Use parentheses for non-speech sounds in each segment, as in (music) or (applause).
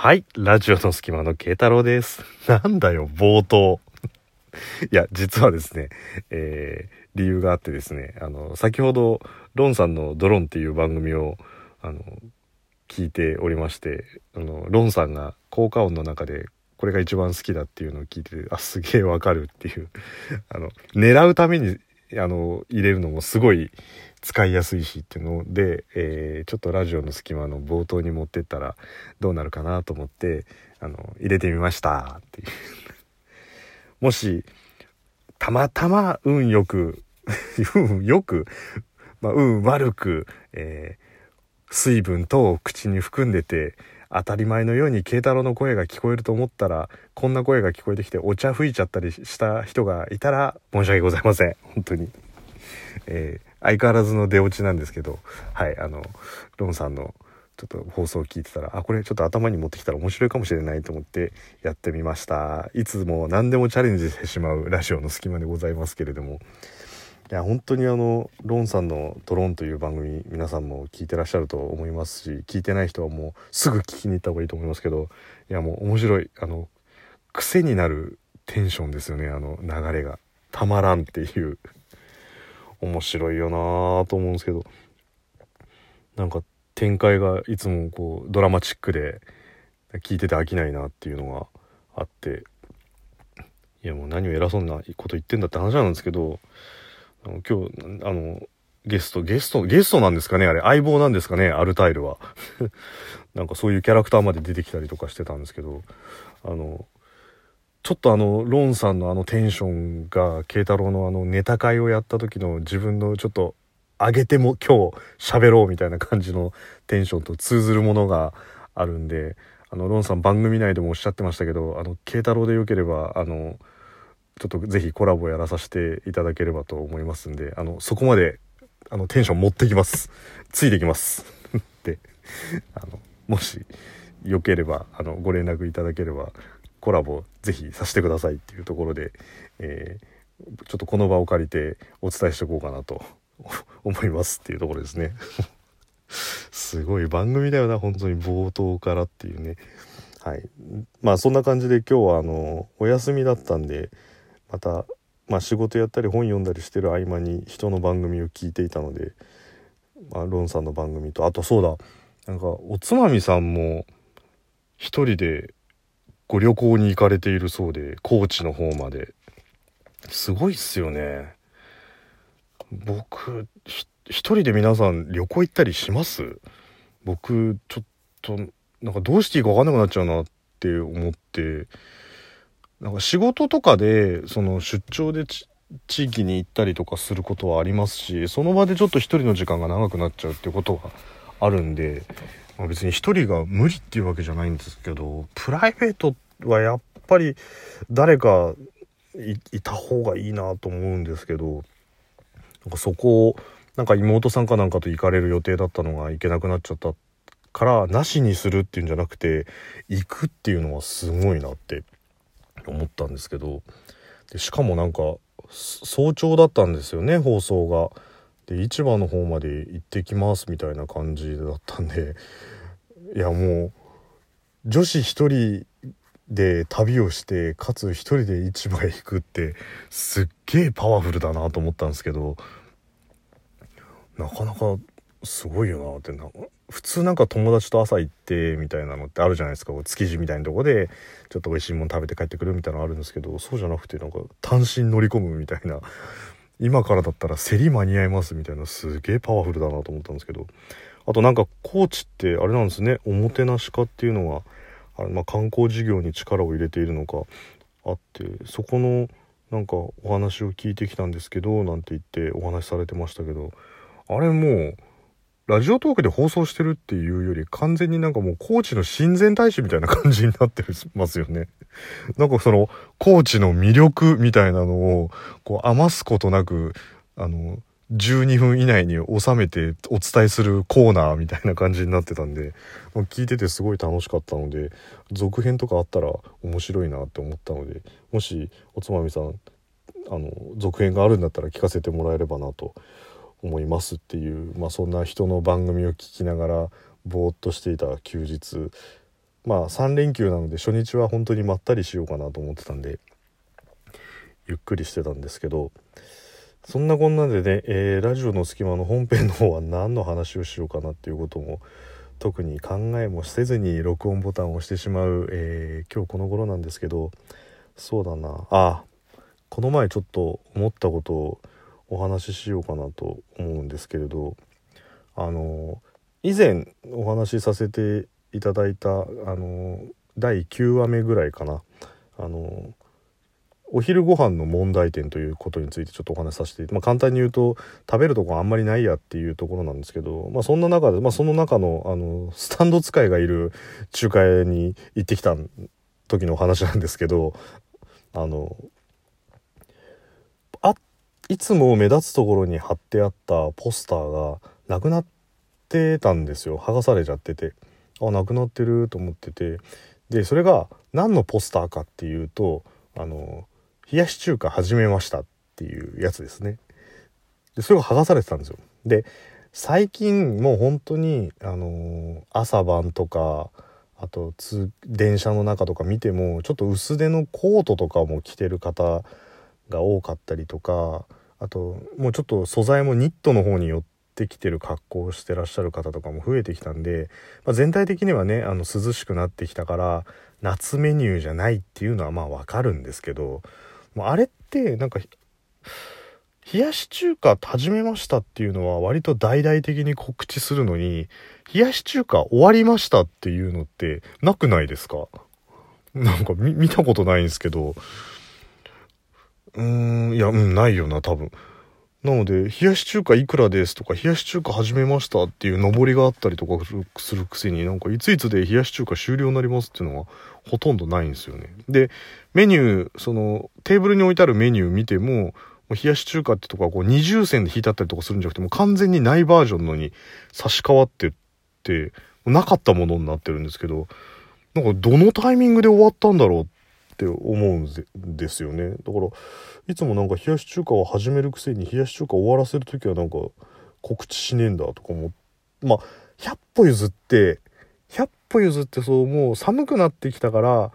はい。ラジオの隙間の慶太郎です。(laughs) なんだよ、冒頭。(laughs) いや、実はですね、えー理由があってですね、あの、先ほど、ロンさんのドロンっていう番組を、あの、聞いておりまして、あの、ロンさんが効果音の中で、これが一番好きだっていうのを聞いてて、あ、すげえわかるっていう、(laughs) あの、狙うために、あの、入れるのもすごい使いやすいしっていうので、えーちょっとラジオの隙間の冒頭に持ってったらどうなるかなと思って、あの、入れてみましたっていう。もし、たまたま運よく、(laughs) 運よく、まあ、運悪く、えー水分等を口に含んでて、当たり前のように慶太郎の声が聞こえると思ったら、こんな声が聞こえてきてお茶吹いちゃったりした人がいたら申し訳ございません。(laughs) 本当に。えー相変わらずの出落ちなんですけど、はい、あの、ロンさんのちょっと放送を聞いてたら、あ、これちょっと頭に持ってきたら面白いかもしれないと思ってやってみました。いつも何でもチャレンジしてしまうラジオの隙間でございますけれども、いや、本当にあの、ロンさんのドローンという番組、皆さんも聞いてらっしゃると思いますし、聞いてない人はもうすぐ聞きに行った方がいいと思いますけど、いや、もう面白い、あの、癖になるテンションですよね、あの流れが。たまらんっていう。面白いよなぁと思うんですけどなんか展開がいつもこうドラマチックで聞いてて飽きないなっていうのがあっていやもう何を偉そうなこと言ってんだって話なんですけどあの今日あのゲストゲストゲストなんですかねあれ。相棒なんですかねアルタイルは。(laughs) なんかそういうキャラクターまで出てきたりとかしてたんですけど。あのちょっとあのロンさんのあのテンションが慶太郎のあのネタ会をやった時の自分のちょっと上げても今日喋ろうみたいな感じのテンションと通ずるものがあるんであのロンさん番組内でもおっしゃってましたけどあの慶太郎でよければあのちょっとぜひコラボやらさせていただければと思いますんであのそこまであのテンション持ってきます (laughs) ついてきます (laughs) であのもしよければあのご連絡いただければコラボぜひさせてくださいっていうところで、えーちょっとこの場を借りてお伝えしておこうかなと (laughs) 思いますっていうところですね。すごい番組だよな本当に冒頭からっていうね。はい。まあそんな感じで今日はあのお休みだったんでまた、まあ、仕事やったり本読んだりしてる合間に人の番組を聞いていたので、まあ、ロンさんの番組とあとそうだ。なんかおつまみさんも一人でご旅行に行かれているそうで高知の方まで。すごいっすよね。僕一人で皆さん旅行行ったりします？僕ちょっとなんかどうしていいか分かんなくなっちゃうなって思って。なんか仕事とかでその出張で地域に行ったりとかすることはありますしその場でちょっと一人の時間が長くなっちゃうっていうことがあるんで、まあ、別に一人が無理っていうわけじゃないんですけどプライベートはやっぱり誰かいいた方がいいなと思うんですけどなんかそこをなんか妹さんかなんかと行かれる予定だったのが行けなくなっちゃったからなしにするっていうんじゃなくて行くっていうのはすごいなって。思ったんですけどでしかもなんか早朝だったんですよね放送が。で市場の方まで行ってきますみたいな感じだったんでいやもう女子一人で旅をしてかつ一人で市場へ行くってすっげえパワフルだなと思ったんですけどなかなかすごいよなって普通なんか友達と朝行ってみたいなのってあるじゃないですか。築地みたいなとこでちょっと美味しいもの食べて帰ってくるみたいなのあるんですけどそうじゃなくてなんか単身乗り込むみたいな。(laughs) 今からだったら競り間に合いますみたいなすげえパワフルだなと思ったんですけど。あとなんか高知ってあれなんですね。おもてなし課っていうのがあれま観光事業に力を入れているのかあってそこのなんかお話を聞いてきたんですけどなんて言ってお話しされてましたけどあれもうラジオトークで放送してるっていうより完全になんかもう高知の親善大使みたいな感じになってますよね。(laughs) なんかその高知の魅力みたいなのをこう余すことなくあの12分以内に収めてお伝えするコーナーみたいな感じになってたんで聞いててすごい楽しかったので続編とかあったら面白いなって思ったのでもしおつまみさんあの続編があるんだったら聞かせてもらえればなと思いますっていう、まあ、そんな人の番組を聞きながらぼーっとしていた休日。まあ3連休なので初日は本当にまったりしようかなと思ってたんでゆっくりしてたんですけどそんなこんなでね、えー、ラジオの隙間の本編の方は何の話をしようかなっていうことも特に考えもせずに録音ボタンを押してしまう、えー、今日この頃なんですけどそうだな。あこの前ちょっと思ったことをお話ししようかなと思うんですけれどあの以前お話しさせていただいたあの第9話目ぐらいかな。あのお昼ご飯の問題点ということについてちょっとお話しさせて、まあ、簡単に言うと食べるとこあんまりないやっていうところなんですけど、まあ、そんな中で、まあ、その中のあのスタンド使いがいる中華屋に行ってきた時のお話なんですけどあのいつも目立つところに貼ってあったポスターがなくなってたんですよ剥がされちゃっててあなくなってると思っててでそれが何のポスターかっていうとあの冷やし中華始めましたっていうやつですね。でそれが剥がされてたんですよ。で最近もう本当にあの、朝晩とかあと電車の中とか見てもちょっと薄手のコートとかも着てる方が多かったりとかあともうちょっと素材もニットの方に寄ってきてる格好をしてらっしゃる方とかも増えてきたんで、まあ、全体的にはねあの涼しくなってきたから夏メニューじゃないっていうのはまあわかるんですけどもうあれってなんか冷やし中華始めましたっていうのは割と大々的に告知するのに冷やし中華終わりましたっていうのってなくないですか？なんか見たことないんですけど。うーんいやうんないよな多分なので、冷やし中華いくらですとか、冷やし中華始めましたっていう上りがあったりとかするくせに、なんかいついつで冷やし中華終了になりますっていうのはほとんどないんですよね。で、メニュー、その、テーブルに置いてあるメニュー見ても、冷やし中華ってとかこう二重線で引いてあったりとかするんじゃなくてもう完全にないバージョンのに差し替わってってなかったものになってるんですけどなんかどのタイミングで終わったんだろうっって思うんですよね。だからいつもなんか冷やし中華を始めるくせに冷やし中華を終わらせる時はなんか告知しねえんだとか思まあ100歩譲って100歩譲ってそうもう寒くなってきたから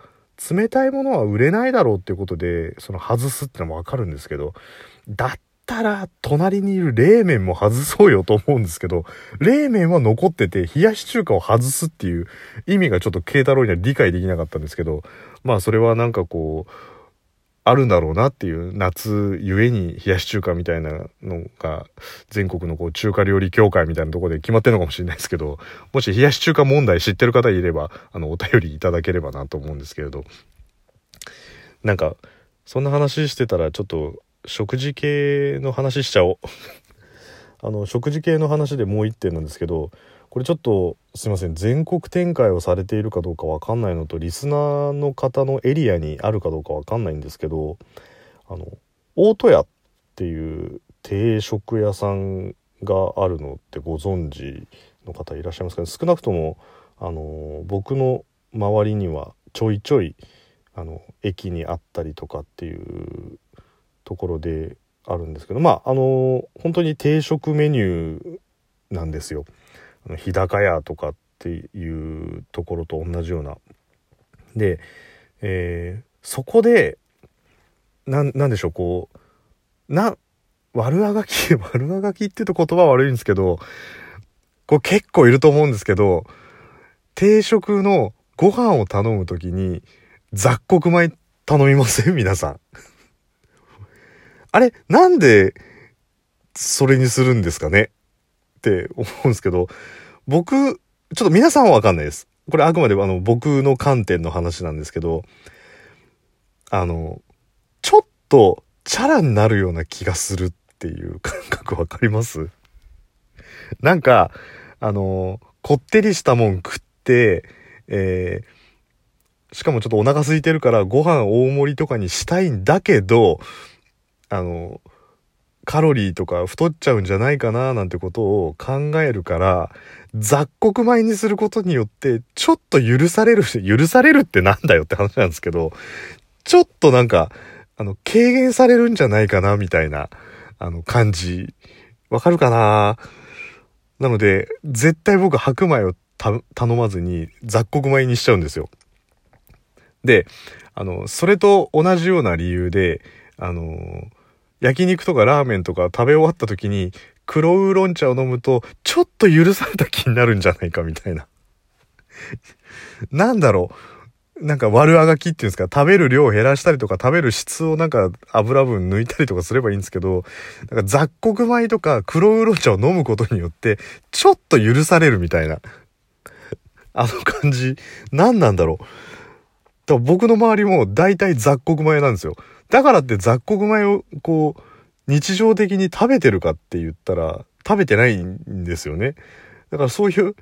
冷たいものは売れないだろうっていうことでその外すってのもわかるんですけどだったら隣にいる冷麺も外そうよと思うんですけど冷麺は残ってて冷やし中華を外すっていう意味がちょっと慶太郎には理解できなかったんですけどまあそれはなんかこうあるんだろうなっていう夏ゆえに冷やし中華みたいなのが全国のこう中華料理協会みたいなとこで決まってるのかもしれないですけど (laughs) もし冷やし中華問題知ってる方いればあのお便りいただければなと思うんですけれど。なんかそんな話してたらちょっと食事系の話しちゃおう。あの食事系の話でもう一点なんですけどこれちょっとすいません。全国展開をされているかどうかわかんないのとリスナーの方のエリアにあるかどうかわかんないんですけどあの大戸屋っていう定食屋さんがあるのってご存知の方いらっしゃいますかね。少なくともあの僕の周りにはちょいちょいあの駅にあったりとかっていうところであるんですけどまああの本当に定食メニューなんですよ。日高屋とかっていうところと同じような。で、えー、そこで、な、なんでしょう、こう、な、悪あがき、(laughs) 悪あがきって言うと言葉悪いんですけど、こう結構いると思うんですけど、定食のご飯を頼むときに雑穀米頼みません？(laughs) 皆さん。あれ、なんでそれにするんですかね？って思うんですけど、僕、ちょっと皆さんはわかんないです。これあくまであの僕の観点の話なんですけど、あの、ちょっとチャラになるような気がするっていう感覚わかります？なんか、あの、こってりしたもん食って、えー、しかもちょっとお腹空いてるからご飯大盛りとかにしたいんだけど、あの、カロリーとか太っちゃうんじゃないかななんてことを考えるから、雑穀米にすることによって、ちょっと許される、許されるってなんだよって話なんですけど、ちょっとなんか、あの、軽減されるんじゃないかなみたいな、あの、感じ。わかるかな？なので、絶対僕白米を頼まずに雑穀米にしちゃうんですよ。で、あの、それと同じような理由で、あの、焼肉とかラーメンとか食べ終わった時に黒ウーロン茶を飲むとちょっと許された気になるんじゃないかみたいな。なんだろう。なんか悪あがきっていうんですか、食べる量を減らしたりとか、食べる質をなんか油分抜いたりとかすればいいんですけど、なんか雑穀米とか黒ウーロン茶を飲むことによって、ちょっと許されるみたいな。あの感じ、何なんだろう。だ僕の周りも大体雑穀米なんですよ。だからって雑穀米をこう、日常的に食べてるかって言ったら、食べてないんですよね。だからそういう、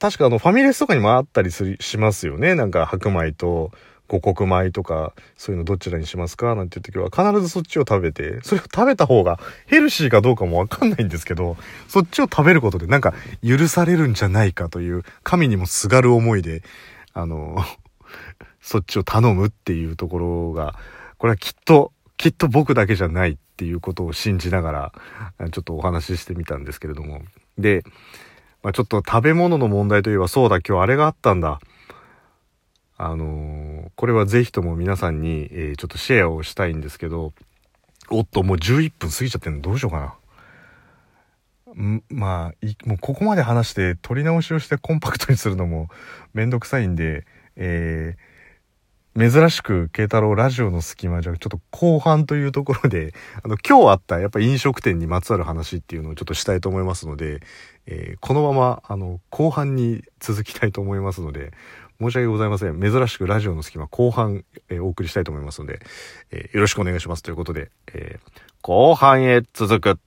確かあの、ファミレスとかにもあったりする、しますよね。なんか白米と五穀米とか、そういうのどちらにしますかなんていう時は、必ずそっちを食べて、それを食べた方がヘルシーかどうかもわかんないんですけど、そっちを食べることでなんか許されるんじゃないかという、神にもすがる思いで、あの、(laughs) そっちを頼むっていうところが、これはきっと、きっと僕だけじゃないっていうことを信じながら、ちょっとお話ししてみたんですけれども。で、まあ、ちょっと食べ物の問題といえばそうだ、今日あれがあったんだ。あのー、これはぜひとも皆さんに、えー、ちょっとシェアをしたいんですけど、おっと、もう11分過ぎちゃってんのどうしようかな。んまあ、もうここまで話して撮り直しをしてコンパクトにするのもめんどくさいんで、えー、珍しく、慶太郎ラジオの隙間じゃ、ちょっと後半というところで、(laughs) あの、今日あったやっぱ飲食店にまつわる話っていうのをちょっとしたいと思いますので、えー、このまま、あの、後半に続きたいと思いますので、申し訳ございません。珍しくラジオの隙間後半、えー、お送りしたいと思いますので、えー、よろしくお願いしますということで、え後半へ続く。